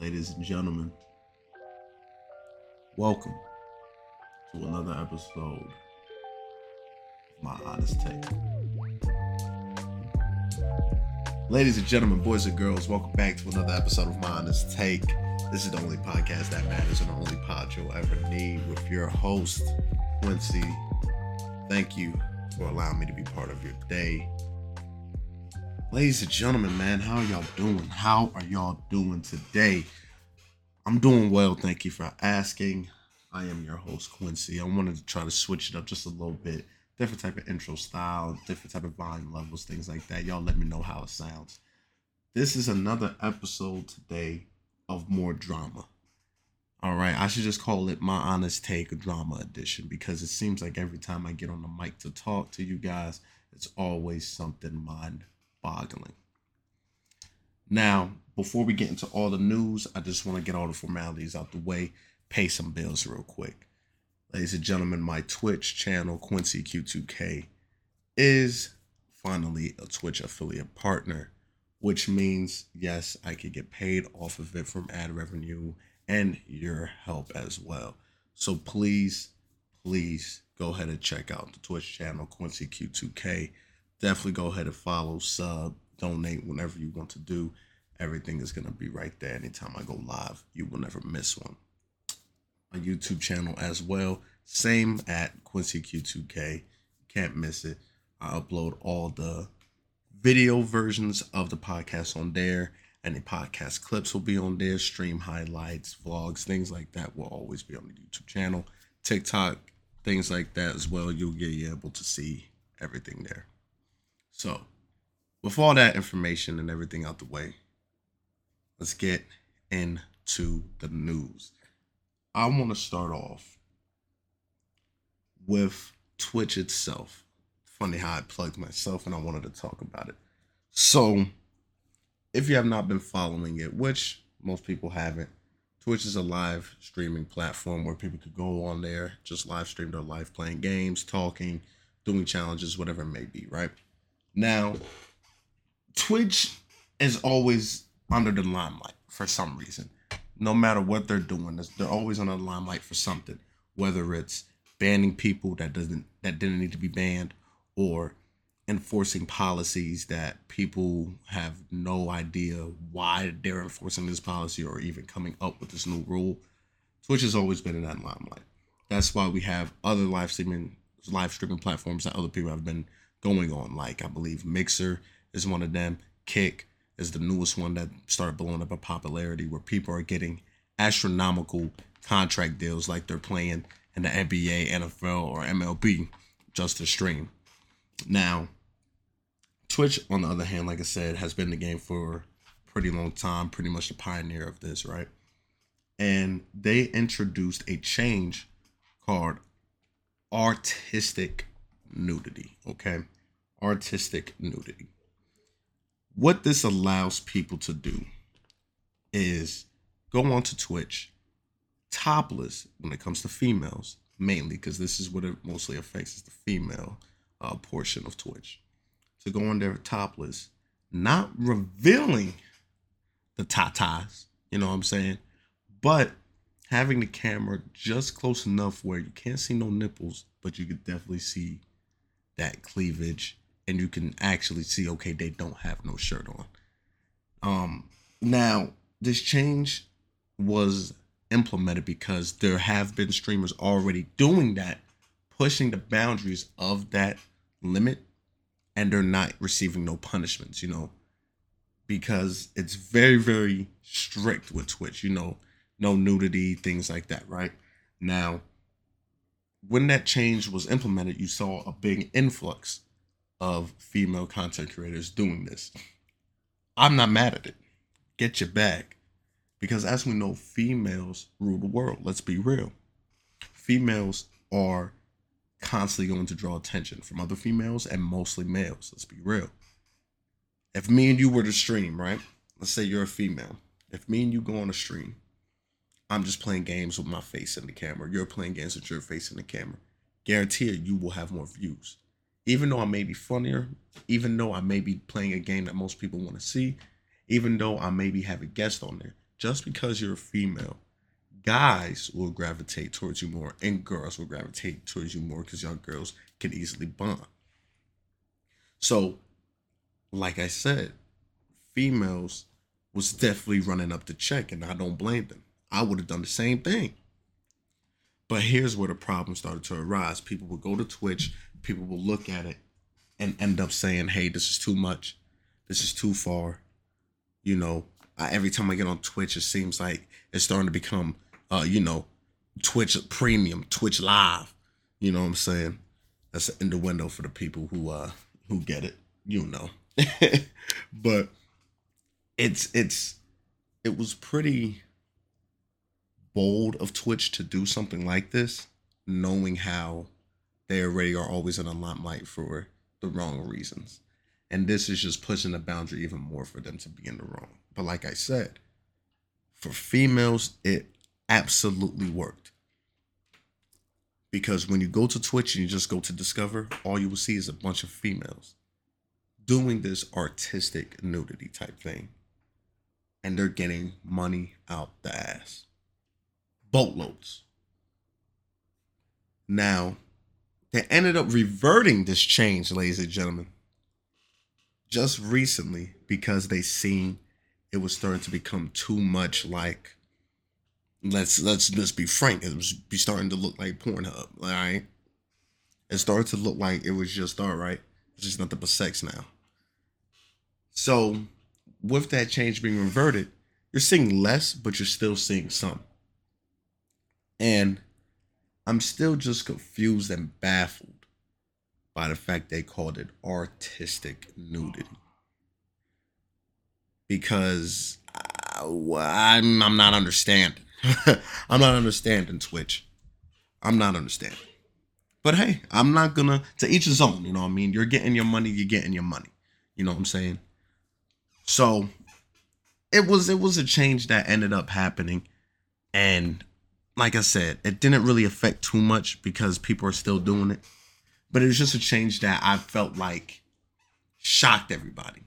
ladies and gentlemen. Welcome to another episode of My Honest Take. Ladies and gentlemen, boys and girls, welcome back to another episode of My Honest Take. This is the only podcast that matters and the only pod you'll ever need with your host, Quincy. Thank you for allowing me to be part of your day. Ladies and gentlemen, man, how y'all doing? How are y'all doing today? I'm doing well, thank you for asking. I am your host, Quincy. I wanted to try to switch it up just a little bit. Different type of intro style, different type of volume levels, things like that. Y'all let me know how it sounds. This is another episode today of more drama. All right, I should just call it my honest take drama edition because it seems like every time I get on the mic to talk to you guys, it's always something mind boggling. Now, before we get into all the news, I just want to get all the formalities out the way, pay some bills real quick. Ladies and gentlemen, my Twitch channel, Quincy Q2K, is finally a Twitch affiliate partner, which means, yes, I could get paid off of it from ad revenue and your help as well. So please, please go ahead and check out the Twitch channel, Quincy Q2K. Definitely go ahead and follow, sub, donate whenever you want to do. Everything is going to be right there. Anytime I go live, you will never miss one. My YouTube channel as well, same at Quincy Q2K. Can't miss it. I upload all the video versions of the podcast on there any podcast clips will be on there, stream highlights, vlogs, things like that will always be on the YouTube channel. TikTok, things like that as well. You'll get able to see everything there. So, with all that information and everything out the way, let's get into the news. I want to start off with Twitch itself. Funny how I plugged myself and I wanted to talk about it. So, if you have not been following it, which most people haven't, Twitch is a live streaming platform where people could go on there, just live stream their life playing games, talking, doing challenges, whatever it may be, right? Now, Twitch is always under the limelight for some reason. No matter what they're doing, they're always under the limelight for something. Whether it's banning people that doesn't that didn't need to be banned, or enforcing policies that people have no idea why they're enforcing this policy or even coming up with this new rule. Twitch has always been in that limelight. That's why we have other live streaming live streaming platforms that other people have been going on. Like I believe Mixer is one of them. Kick is the newest one that started blowing up in popularity, where people are getting astronomical contract deals, like they're playing in the NBA, NFL, or MLB, just to stream. Now, Twitch, on the other hand, like I said, has been the game for pretty long time, pretty much the pioneer of this, right? And they introduced a change called artistic nudity, okay? Artistic nudity. What this allows people to do is go onto Twitch topless when it comes to females, mainly because this is what it mostly affects is the female uh, portion of Twitch to go on there topless, not revealing the tatas, you know what I'm saying? But having the camera just close enough where you can't see no nipples, but you could definitely see that cleavage and you can actually see okay they don't have no shirt on. Um now this change was implemented because there have been streamers already doing that, pushing the boundaries of that limit and they're not receiving no punishments, you know, because it's very, very strict with Twitch, you know, no nudity, things like that, right? Now, when that change was implemented, you saw a big influx of female content creators doing this. I'm not mad at it. Get your bag. Because as we know, females rule the world. Let's be real. Females are constantly going to draw attention from other females and mostly males. Let's be real. If me and you were to stream, right? Let's say you're a female. If me and you go on a stream, I'm just playing games with my face in the camera. You're playing games with your face in the camera. Guarantee you will have more views. Even though I may be funnier, even though I may be playing a game that most people want to see, even though I maybe have a guest on there, just because you're a female, guys will gravitate towards you more and girls will gravitate towards you more because young girls can easily bond. So, like I said, females was definitely running up the check, and I don't blame them. I would have done the same thing. But here's where the problem started to arise. People would go to Twitch, people would look at it and end up saying, hey, this is too much. This is too far. You know, I, every time I get on Twitch, it seems like it's starting to become, uh, you know, Twitch premium, Twitch live. You know what I'm saying? That's in the window for the people who uh who get it. You know. but it's it's it was pretty bold of Twitch to do something like this, knowing how they already are always in the limelight for the wrong reasons. And this is just pushing the boundary even more for them to be in the wrong. But like I said, for females, it absolutely worked. Because when you go to Twitch and you just go to Discover, all you will see is a bunch of females doing this artistic nudity type thing. And they're getting money out the ass. Boatloads. Now, they ended up reverting this change, ladies and gentlemen, just recently because they seen it was starting to become too much like let's let's let's be frank, it was be starting to look like Pornhub. All right. It started to look like it was just all right. It's just nothing but sex now. So with that change being reverted, you're seeing less, but you're still seeing some. And I'm still just confused and baffled by the fact they called it artistic nudity. Because I, I'm, I'm not understanding. I'm not understanding Twitch. I'm not understanding. But hey, I'm not gonna to each his own, you know what I mean? You're getting your money, you're getting your money. You know what I'm saying? So it was it was a change that ended up happening. And like I said, it didn't really affect too much because people are still doing it. But it was just a change that I felt like shocked everybody.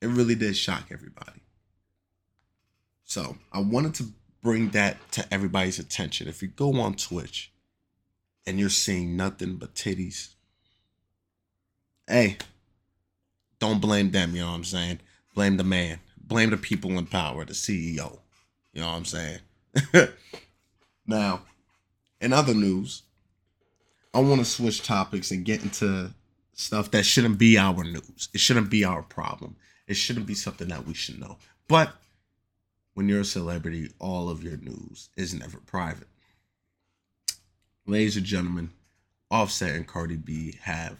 It really did shock everybody. So I wanted to bring that to everybody's attention. If you go on Twitch and you're seeing nothing but titties, hey, don't blame them, you know what I'm saying? Blame the man. Blame the people in power, the CEO. You know what I'm saying? now, in other news, I want to switch topics and get into stuff that shouldn't be our news. It shouldn't be our problem. It shouldn't be something that we should know. But when you're a celebrity, all of your news is never private. Ladies and gentlemen, Offset and Cardi B have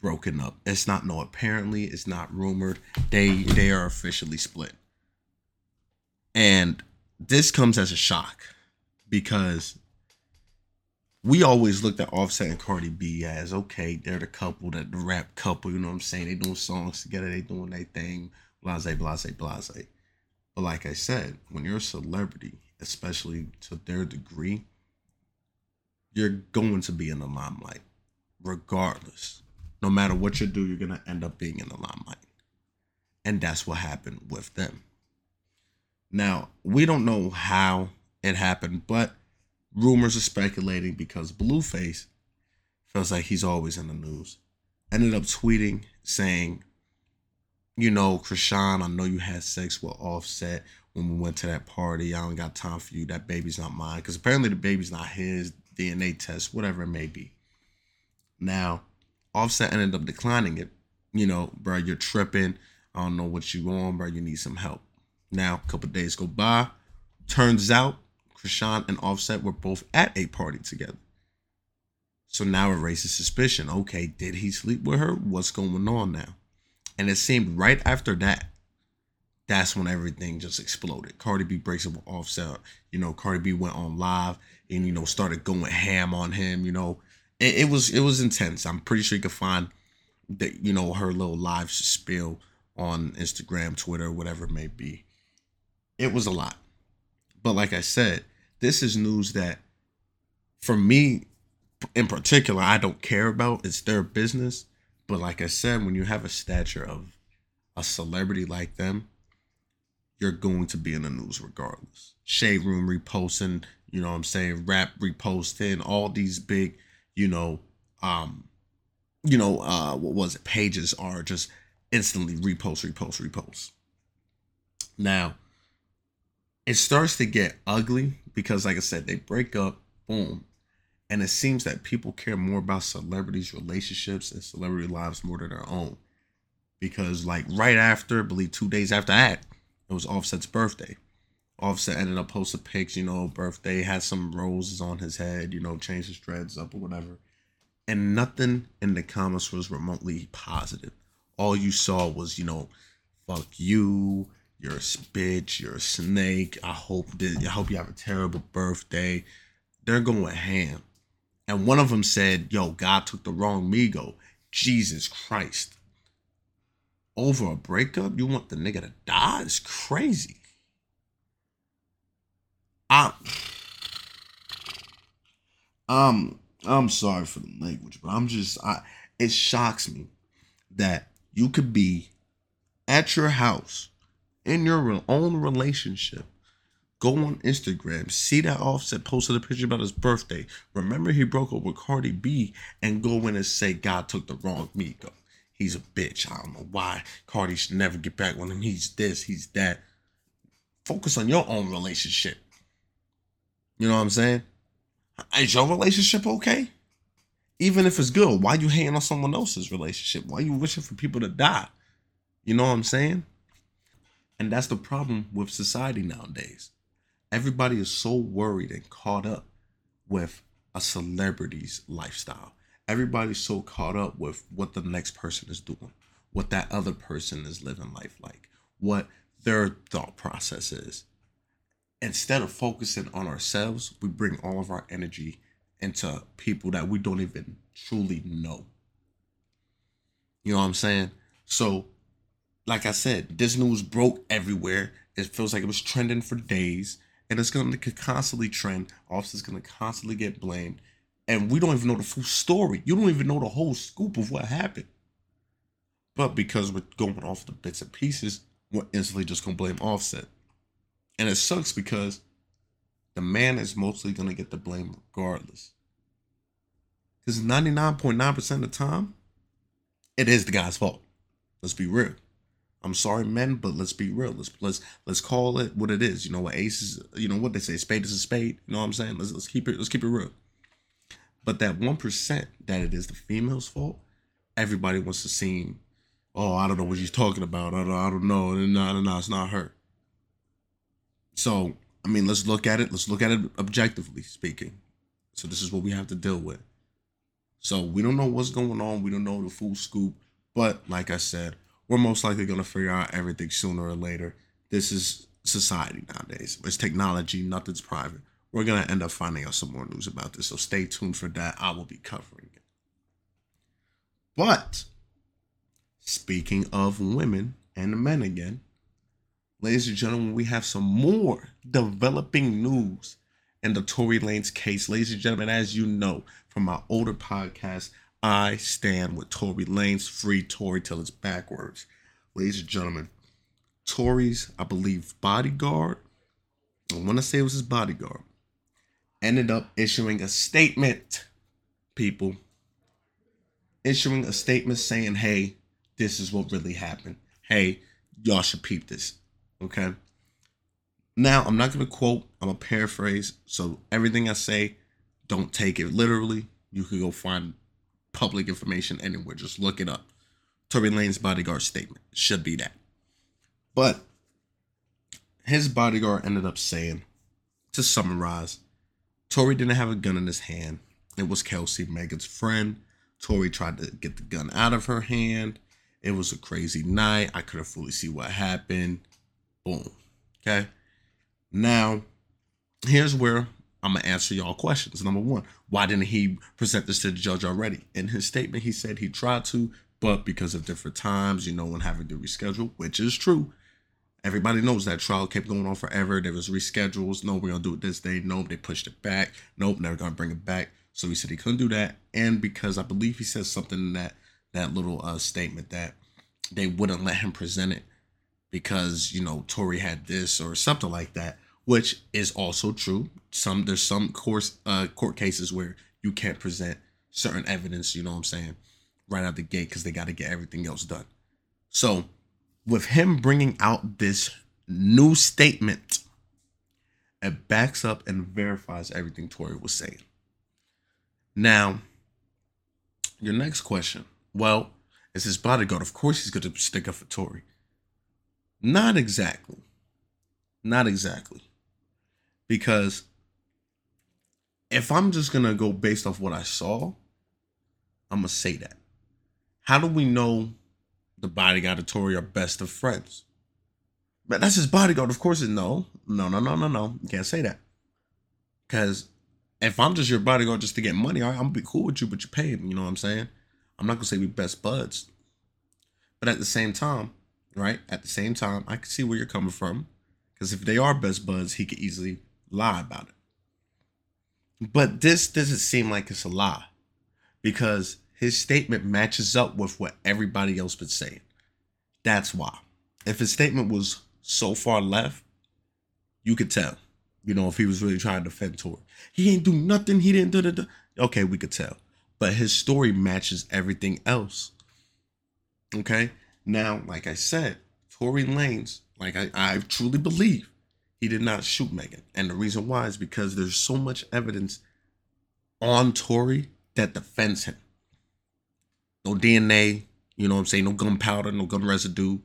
broken up. It's not no apparently, it's not rumored. They they are officially split. And this comes as a shock because we always looked at Offset and Cardi B as okay, they're the couple, that the rap couple, you know what I'm saying? They doing songs together, they doing their thing, blase, blase, blase. But like I said, when you're a celebrity, especially to their degree, you're going to be in the limelight, regardless. No matter what you do, you're gonna end up being in the limelight. And that's what happened with them. Now, we don't know how it happened, but rumors are speculating because Blueface feels like he's always in the news. Ended up tweeting saying, you know, Chrisean, I know you had sex with Offset when we went to that party. I don't got time for you. That baby's not mine. Because apparently the baby's not his DNA test, whatever it may be. Now, Offset ended up declining it. You know, bro, you're tripping. I don't know what you're on, bro. You need some help. Now, a couple days go by. Turns out Chrisean and Offset were both at a party together. So now it raises suspicion. Okay, did he sleep with her? What's going on now? And it seemed right after that, that's when everything just exploded. Cardi B breaks up with Offset. You know, Cardi B went on live and you know started going ham on him. You know, it, it was it was intense. I'm pretty sure you could find that you know her little live spill on Instagram, Twitter, whatever it may be. It was a lot. But like I said, this is news that for me in particular, I don't care about. It's their business. But like I said, when you have a stature of a celebrity like them, you're going to be in the news regardless. Shade Room reposting, you know what I'm saying, rap reposting, all these big, you know, um, you know, uh, what was it? Pages are just instantly repost, repost, repost. Now, it starts to get ugly because, like I said, they break up, boom, and it seems that people care more about celebrities' relationships and celebrity lives more than their own. Because, like, right after, I believe two days after that, it was Offset's birthday. Offset ended up posting pics, you know, birthday, had some roses on his head, you know, changed his dreads up or whatever and nothing in the comments was remotely positive. All you saw was, you know, fuck you, you're a bitch, you're a snake. I hope I hope you have a terrible birthday. They're going ham. And one of them said, yo, God took the wrong Migo. Jesus Christ. Over a breakup, you want the nigga to die? It's crazy. I um I'm sorry for the language, but I'm just I it shocks me that you could be at your house in your own relationship go on Instagram, see that Offset posted a picture about his birthday. Remember he broke up with Cardi B and go in and say God took the wrong Migo. He's a bitch. I don't know why Cardi should never get back with him. He's this, he's that. Focus on your own relationship. You know what I'm saying? Is your relationship okay? Even if it's good, why you hating on someone else's relationship? Why you wishing for people to die? You know what I'm saying? And that's the problem with society nowadays. Everybody is so worried and caught up with a celebrity's lifestyle. Everybody's so caught up with what the next person is doing, what that other person is living life like, what their thought process is instead of focusing on ourselves, we bring all of our energy into people that we don't even truly know. You know what I'm saying? So, like I said, this news broke everywhere. It feels like it was trending for days, and it's going to constantly trend. Offset's going to constantly get blamed, and we don't even know the full story. You don't even know the whole scoop of what happened. But because we're going off the bits and pieces, we're instantly just going to blame Offset. And it sucks because the man is mostly going to get the blame regardless. Because 99.9% of the time, it is the guy's fault. Let's be real. I'm sorry, men, but let's be real. Let's let's let's call it what it is. You know what ace is. You know what they say. Spade is a spade. You know what I'm saying. Let's let's keep it. Let's keep it real. But that one percent that it is the female's fault, everybody wants to seem, oh, I don't know what she's talking about. I don't, I don't know. No, no, no, it's not her. So, I mean, let's look at it. Let's look at it objectively speaking. So, this is what we have to deal with. So, we don't know what's going on. We don't know the full scoop. But, like I said, we're most likely going to figure out everything sooner or later. This is society nowadays. It's technology, nothing's private. We're going to end up finding out some more news about this. So, stay tuned for that. I will be covering it. But, speaking of women and men again, ladies and gentlemen, we have some more developing news in the Tory Lanez case. Ladies and gentlemen, as you know from my older podcast, I stand with Tory Lanez, free Tory till it's backwards. Ladies and gentlemen, Tory's, I believe, bodyguard, I want to say it was his bodyguard, ended up issuing a statement, people, issuing a statement saying, hey, this is what really happened. Hey, y'all should peep this. Okay. Now, I'm not going to quote, I'm going to paraphrase. So, everything I say, don't take it literally. You can go find public information anywhere. Just look it up. Tory Lanez bodyguard statement should be that. But his bodyguard ended up saying, to summarize, Tory didn't have a gun in his hand. It was Kelsey, Megan's friend. Tory tried to get the gun out of her hand. It was a crazy night. I couldn't fully see what happened. Boom. Okay. Now, here's where I'm gonna answer y'all questions. Number one, why didn't he present this to the judge already? In his statement, he said he tried to, but because of different times, you know, and having to reschedule, which is true. Everybody knows that trial kept going on forever. There was reschedules. No, we're gonna do it this day. Nope, they pushed it back. Nope, never gonna bring it back. So he said he couldn't do that, and because I believe he said something in that that little uh, statement that they wouldn't let him present it because you know Tory had this or something like that, which is also true. Some there's some course uh, court cases where you can't present certain evidence. You know what I'm saying? Right out the gate because they got to get everything else done. So with him bringing out this new statement, it backs up and verifies everything Tory was saying. Now, your next question. Well, is his bodyguard. Of course, he's going to stick up for Tory. Not exactly. Not exactly. Because if I'm just going to go based off what I saw, I'm going to say that. How do we know the bodyguard and Tory are best of friends? But that's his bodyguard. Of course, it's no. No, no, no, no, no. You can't say that. Because if I'm just your bodyguard just to get money, I'm gonna be cool with you, but you pay me. You know what I'm saying? I'm not gonna say we best buds. But at the same time, right? At the same time, I can see where you're coming from. Because if they are best buds, he could easily lie about it. But this doesn't seem like it's a lie. Because his statement matches up with what everybody else been saying. That's why. If his statement was so far left, you could tell. You know, if he was really trying to defend Tory. He ain't do nothing. He didn't do the. Okay, we could tell. But his story matches everything else. Okay? Now, like I said, Tory Lanez, like I, I truly believe he did not shoot Megan. And the reason why is because there's so much evidence on Tory that defends him. No DNA, you know what I'm saying? No gunpowder, no gun residue,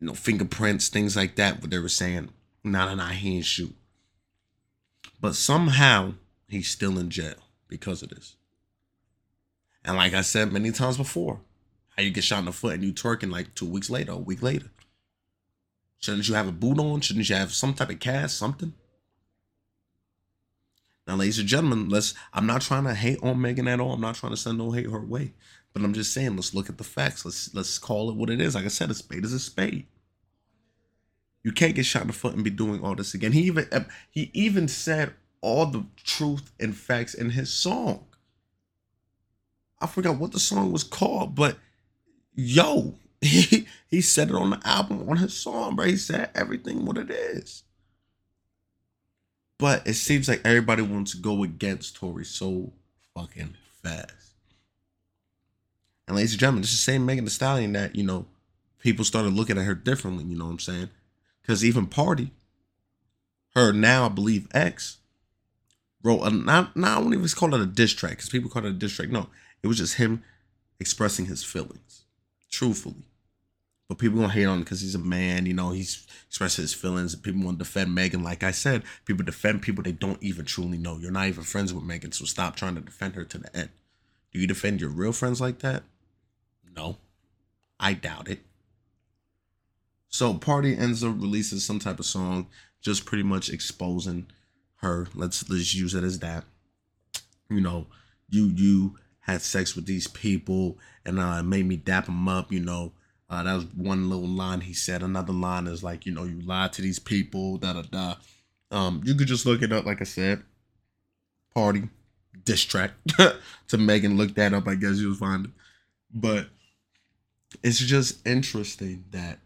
no fingerprints, things like that. What they were saying, nah, nah, nah, he ain't shoot. But somehow he's still in jail because of this. And like I said many times before, how you get shot in the foot and you twerking like two weeks later, a week later. Shouldn't you have a boot on? Shouldn't you have some type of cast, something? Now, ladies and gentlemen, let's I'm not trying to hate on Megan at all. I'm not trying to send no hate her way. But I'm just saying, let's look at the facts. Let's let's call it what it is. Like I said, a spade is a spade. You can't get shot in the foot and be doing all this again. He even eh, he even said all the truth and facts in his song. I forgot what the song was called, but yo, he, he said it on the album, on his song, bro. He said everything what it is. But it seems like everybody wants to go against Tory so fucking fast. And ladies and gentlemen, this is the same Megan Thee Stallion that, you know, people started looking at her differently, you know what I'm saying? Because even Party, her now, I believe, ex, wrote a, not, not, I won't even call it a diss track, because people call it a diss track. No, it was just him expressing his feelings, truthfully. But people gonna hate on him because he's a man, you know, he's expressing his feelings. People want to defend Megan. Like I said, people defend people they don't even truly know. You're not even friends with Megan, so stop trying to defend her to the end. Do you defend your real friends like that? No. I doubt it. So Party ends up releasing some type of song, just pretty much exposing her. Let's let's use it as that. You know, you you had sex with these people and uh made me dap them up, you know. Uh, that was one little line he said. Another line is like, you know, you lied to these people, da da da. Um, you could just look it up, like I said. Party, diss track to Megan. Look that up, I guess you'll find it. But it's just interesting that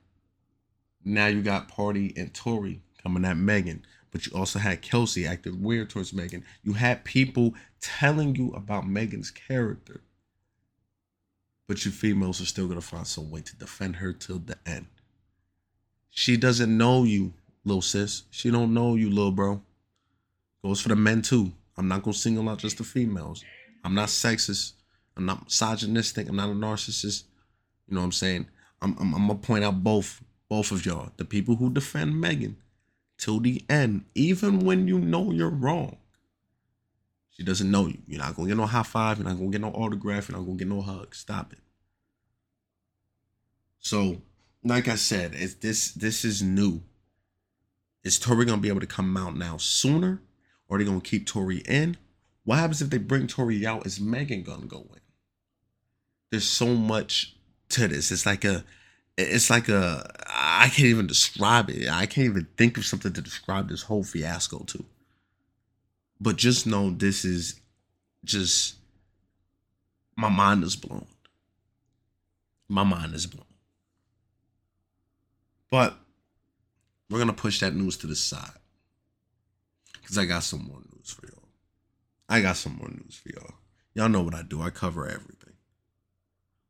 now you got Party and Tory coming at Megan, but you also had Kelsey acting weird towards Megan. You had people telling you about Megan's character but you females are still gonna find some way to defend her till the end. She doesn't know you, little sis. She don't know you, little bro. Goes for the men too. I'm not gonna single out just the females. I'm not sexist. I'm not misogynistic. I'm not a narcissist. You know what I'm saying? I'm, I'm, I'm gonna point out both both of y'all, the people who defend Megan, till the end, even when you know you're wrong. She doesn't know you. You're not gonna get no high five. You're not gonna get no autograph. You're not gonna get no hug. Stop it. So, like I said, is this this is new. Is Tory gonna be able to come out now sooner, or are they gonna keep Tory in? What happens if they bring Tory out? Is Megan gonna go in? There's so much to this. It's like a, it's like a. I can't even describe it. I can't even think of something to describe this whole fiasco to. But just know this is just my mind is blown. My mind is blown. But we're gonna push that news to the side. Cause I got some more news for y'all. I got some more news for y'all. Y'all know what I do. I cover everything.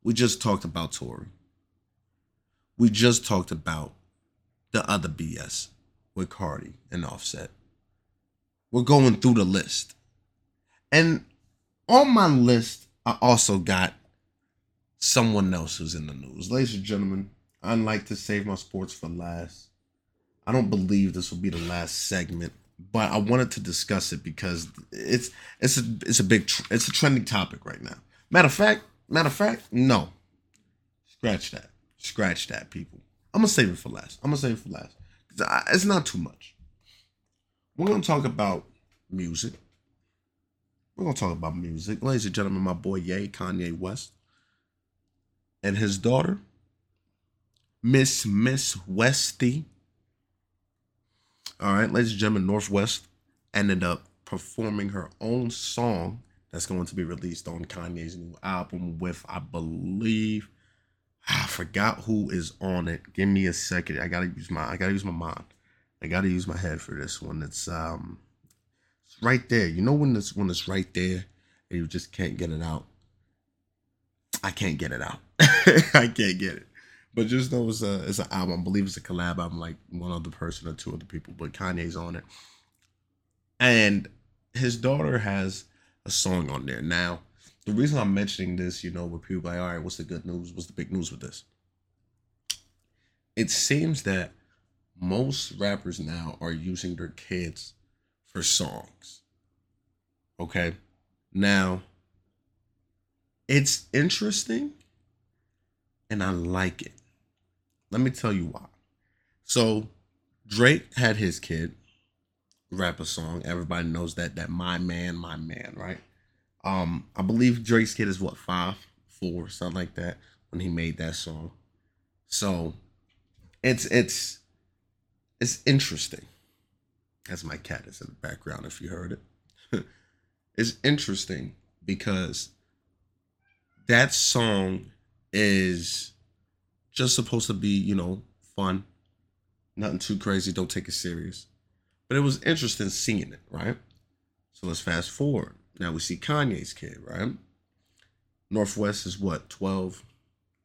We just talked about Tory. We just talked about the other BS with Cardi and Offset. We're going through the list. And on my list, I also got someone else who's in the news. Ladies and gentlemen, I like to save my sports for last. I don't believe this will be the last segment, but I wanted to discuss it because it's it's a it's a big tr- it's a trending topic right now. Matter of fact, matter of fact, no. Scratch that. Scratch that, people. I'm gonna save it for last. I'm gonna save it for last. It's not too much. We're gonna talk about music. We're gonna talk about music, ladies and gentlemen. My boy Ye Kanye West and his daughter, Miss Miss Westy. All right, ladies and gentlemen, North West ended up performing her own song that's going to be released on Kanye's new album with, I believe, I forgot who is on it. Give me a second. I gotta use my I gotta use my mind. I gotta use my head for this one. It's um it's right there. You know when it's when it's right there and you just can't get it out. I can't get it out. I can't get it. But just know it's a it's an album. I believe it's a collab album, like one other person or two other people, but Kanye's on it. And his daughter has a song on there. Now, the reason I'm mentioning this, you know, with people like, all right, what's the good news? What's the big news with this? It seems that most rappers now are using their kids for songs. Okay. Now, it's interesting and I like it. Let me tell you why. So, Drake had his kid rap a song. Everybody knows that that my man, my man, right? Um, I believe Drake's kid is what five, four, something like that when he made that song. So it's it's it's interesting. As my cat is in the background, if you heard it. it's interesting because that song is just supposed to be, you know, fun. Nothing too crazy. Don't take it serious. But it was interesting seeing it, right? So let's fast forward. Now we see Kanye's kid, right? North West is what, 12,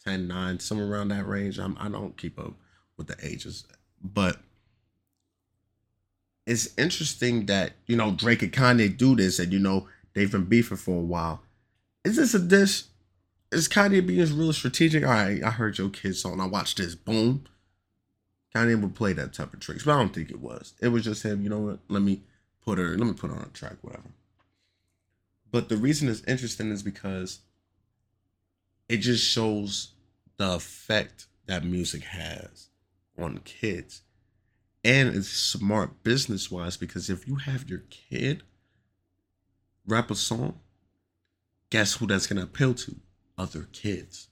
10, 9, somewhere around that range. I'm, I don't keep up with the ages. But it's interesting that, you know, Drake and Kanye do this and, you know, they've been beefing for a while. Is this a dish? Is Kanye being real strategic? All right, I heard your kid's song. I watched this. Boom. Kanye would play that type of tricks, but I don't think it was. It was just him, you know what? Let me put her, let me put her on a track, whatever. But the reason it's interesting is because it just shows the effect that music has on kids. And it's smart business wise because if you have your kid rap a song, guess who that's to appeal to? Other kids.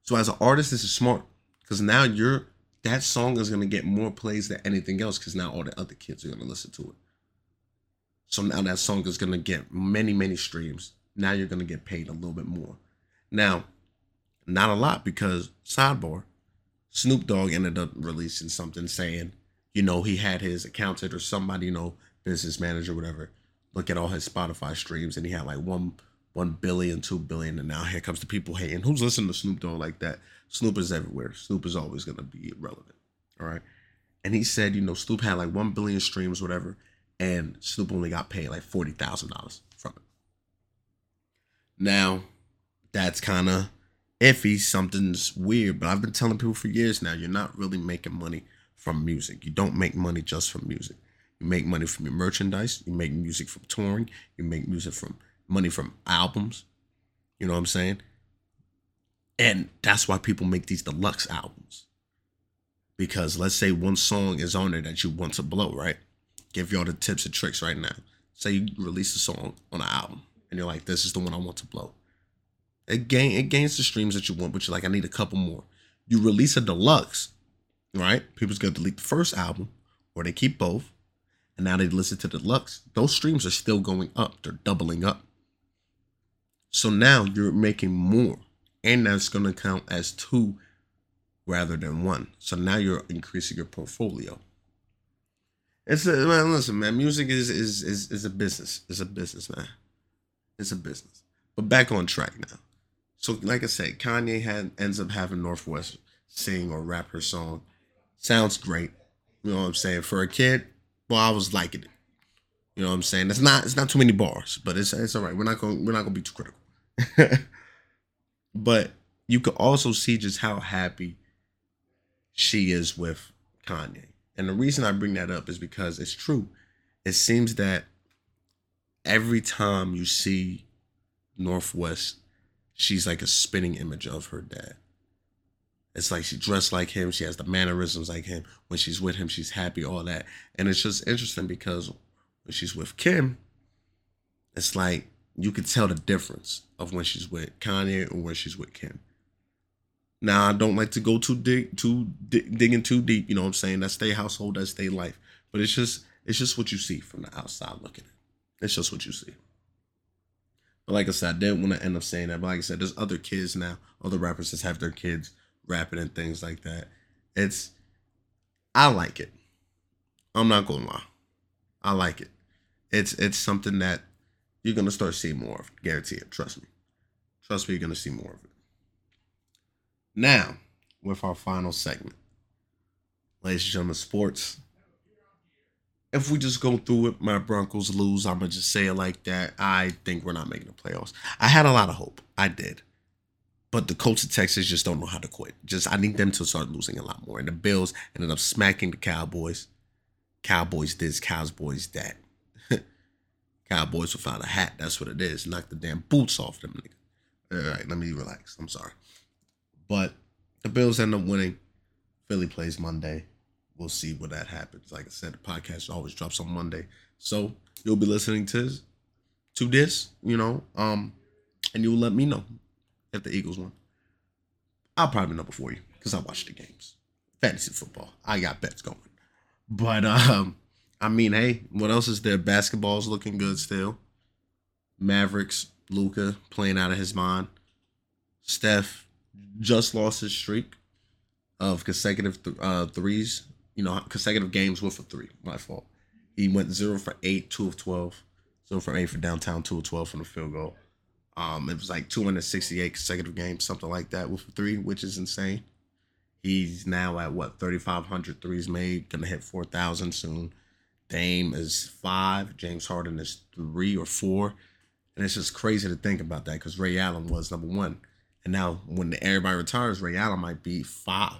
So as an artist, this is smart because now you're that song is to get more plays than anything else because now all the other kids are to listen to it. So now that song is gonna get many, many streams. Now you're gonna get paid a little bit more. Now, not a lot because sidebar, Snoop Dogg ended up releasing something saying, you know, he had his accountant or somebody, you know, business manager, whatever, look at all his Spotify streams and he had like one one billion, two billion, and now here comes the people hating. Who's listening to Snoop Dogg like that? Snoop is everywhere. Snoop is always gonna be relevant. All right. And he said, you know, Snoop had like one billion streams, whatever and Snoop only got paid like forty thousand dollars from it. Now, that's kind of iffy. Something's weird, but I've been telling people for years now, you're not really making money from music. You don't make money just from music. You make money from your merchandise. You make music from touring. You make music from money from albums. You know what I'm saying? And that's why people make these deluxe albums. Because let's say one song is on there that you want to blow, right? give y'all the tips and tricks right now. Say you release a song on an album and you're like, this is the one I want to blow. It gain it gains the streams that you want, but you're like, I need a couple more. You release a deluxe, right? People's gonna delete the first album, or they keep both, and now they listen to the deluxe. Those streams are still going up, they're doubling up. So now you're making more, and that's gonna count as two rather than one. So now you're increasing your portfolio. It's a man. Listen, man. Music is is is is a business. It's a business, man. It's a business. But back on track now. So, like I said, Kanye had ends up having North West sing or rap her song. Sounds great. You know what I'm saying? For a kid, well, I was liking it. You know what I'm saying? It's not it's not too many bars, but it's it's all right. We're not going we're not to be too critical. but you could also see just how happy she is with Kanye. And the reason I bring that up is because it's true. It seems that every time you see North West, she's like a spinning image of her dad. It's like she dressed like him, she has the mannerisms like him. When she's with him, she's happy, all that. And it's just interesting because when she's with Kim, it's like you can tell the difference of when she's with Kanye and when she's with Kim. Now I don't like to go too dig too dig, digging too deep, you know what I'm saying? That's their household, that's their life. But it's just it's just what you see from the outside looking at. It's just what you see. But like I said, I didn't want to end up saying that. But like I said, there's other kids now, other rappers that have their kids rapping and things like that. It's I like it. I'm not gonna lie. I like it. It's it's something that you're gonna start seeing more of. Guarantee it. Trust me. Trust me, you're gonna see more of it. Now, with our final segment, ladies and gentlemen, sports. If we just go through it, my Broncos lose. I'm gonna just say it like that. I think we're not making the playoffs. I had a lot of hope. I did. But the Colts of Texas just don't know how to quit. Just I need them to start losing a lot more. And the Bills ended up smacking the Cowboys. Cowboys this, Cowboys that. Cowboys without a hat. That's what it is. Knock the damn boots off them niggas. All right, let me relax. I'm sorry. But the Bills end up winning. Philly plays Monday. We'll see what that happens. Like I said, the podcast always drops on Monday. So you'll be listening to to this, you know, um, and you'll let me know if the Eagles won. I'll probably know before you because I watch the games. Fantasy football. I got bets going. But um, I mean, hey, what else is there? Basketball's looking good still. Mavericks, Luka playing out of his mind. Steph just lost his streak of consecutive th- uh, threes. You know, consecutive games with a three. My fault. He went zero for eight, two of twelve. Zero for eight for downtown, two of twelve from the field goal. Um, it was like 268 consecutive games, something like that, with a three, which is insane. He's now at what 3,500 threes made, gonna hit 4,000 soon. Dame is five, James Harden is three or four, and it's just crazy to think about that because Ray Allen was number one, and now when everybody retires, Ray Allen might be five.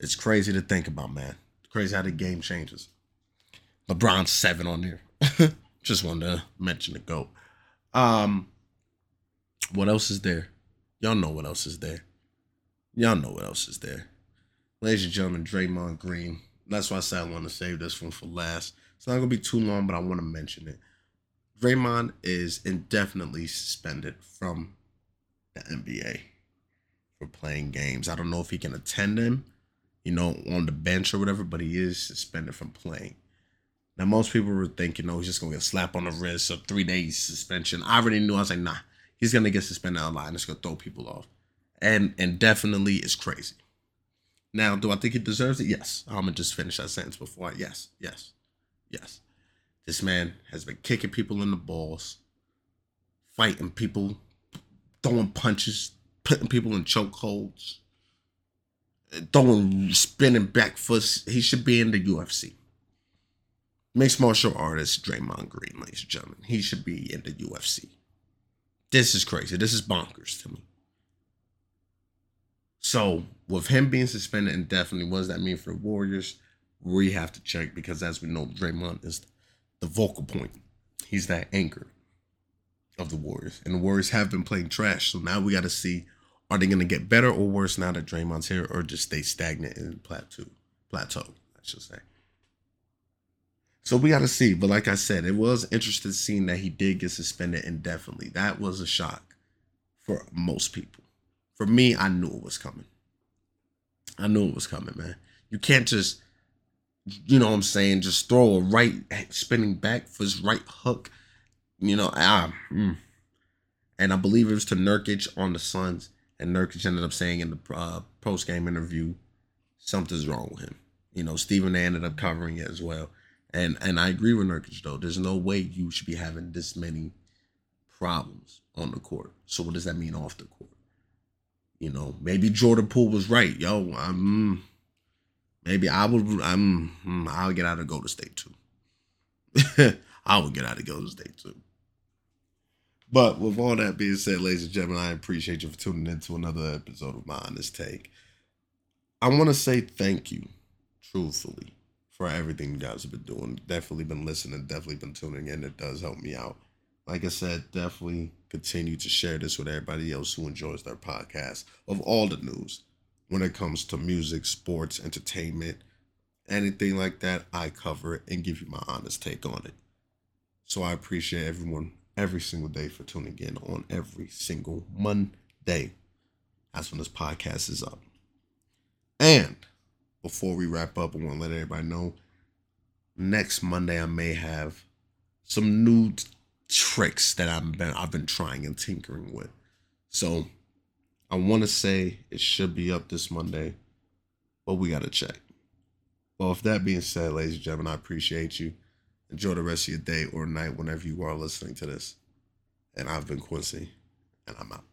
It's crazy to think about, man. It's crazy how the game changes. LeBron's seven on there. just wanted to mention the goat. Um, what else is there? Y'all know what else is there. Y'all know what else is there. Ladies and gentlemen, Draymond Green. That's why I said I want to save this one for last. It's not gonna be too long, but I want to mention it. Draymond is indefinitely suspended from the NBA for playing games. I don't know if he can attend them, you know, on the bench or whatever, but he is suspended from playing. Now, most people were thinking, oh, he's just gonna get a slap on the wrist or three days suspension. I already knew. I was like, nah, he's gonna get suspended a lot and it's gonna throw people off. And and definitely is crazy. Now, do I think he deserves it? Yes. I'm gonna just finish that sentence before I yes, yes, yes. This man has been kicking people in the balls, fighting people, throwing punches, putting people in chokeholds, throwing spinning back foots. He should be in the UFC. Mixed martial artist Draymond Green, ladies and gentlemen. He should be in the UFC. This is crazy. This is bonkers to me. So, with him being suspended indefinitely, what does that mean for the Warriors? We have to check because, as we know, Draymond is the vocal point. He's that anchor of the Warriors. And the Warriors have been playing trash. So now we got to see are they going to get better or worse now that Draymond's here or just stay stagnant and plateau? Plateau, I should say. So we got to see. But like I said, it was interesting seeing that he did get suspended indefinitely. That was a shock for most people. For me, I knew it was coming. I knew it was coming, man. You can't just, you know what I'm saying, just throw a right spinning back for his right hook. You know, ah, mm. and I believe it was to Nurkic on the Suns. And Nurkic ended up saying in the uh, post game interview something's wrong with him. You know, Stephen A. ended up covering it as well. And and I agree with Nurkic though. There's no way you should be having this many problems on the court. So what does that mean off the court? You know, maybe Jordan Poole was right. Yo, I'm maybe I would I'm I'll get out of Golden State too. I would get out of Golden State too. But with all that being said, ladies and gentlemen, I appreciate you for tuning in to another episode of My Honest Take. I want to say thank you, truthfully, for everything you guys have been doing. Definitely been listening, definitely been tuning in. It does help me out. Like I said, definitely continue to share this with everybody else who enjoys their podcast of all the news when it comes to music, sports, entertainment, anything like that. I cover it and give you my honest take on it. So I appreciate everyone every single day for tuning in on every single Monday. That's when this podcast is up. And before we wrap up, I want to let everybody know next Monday I may have some new tricks that I've been I've been trying and tinkering with. So I want to say it should be up this Monday, but we gotta check. Well, with that being said, ladies and gentlemen, I appreciate you. Enjoy the rest of your day or night whenever you are listening to this. And I've been Quincy, and I'm out.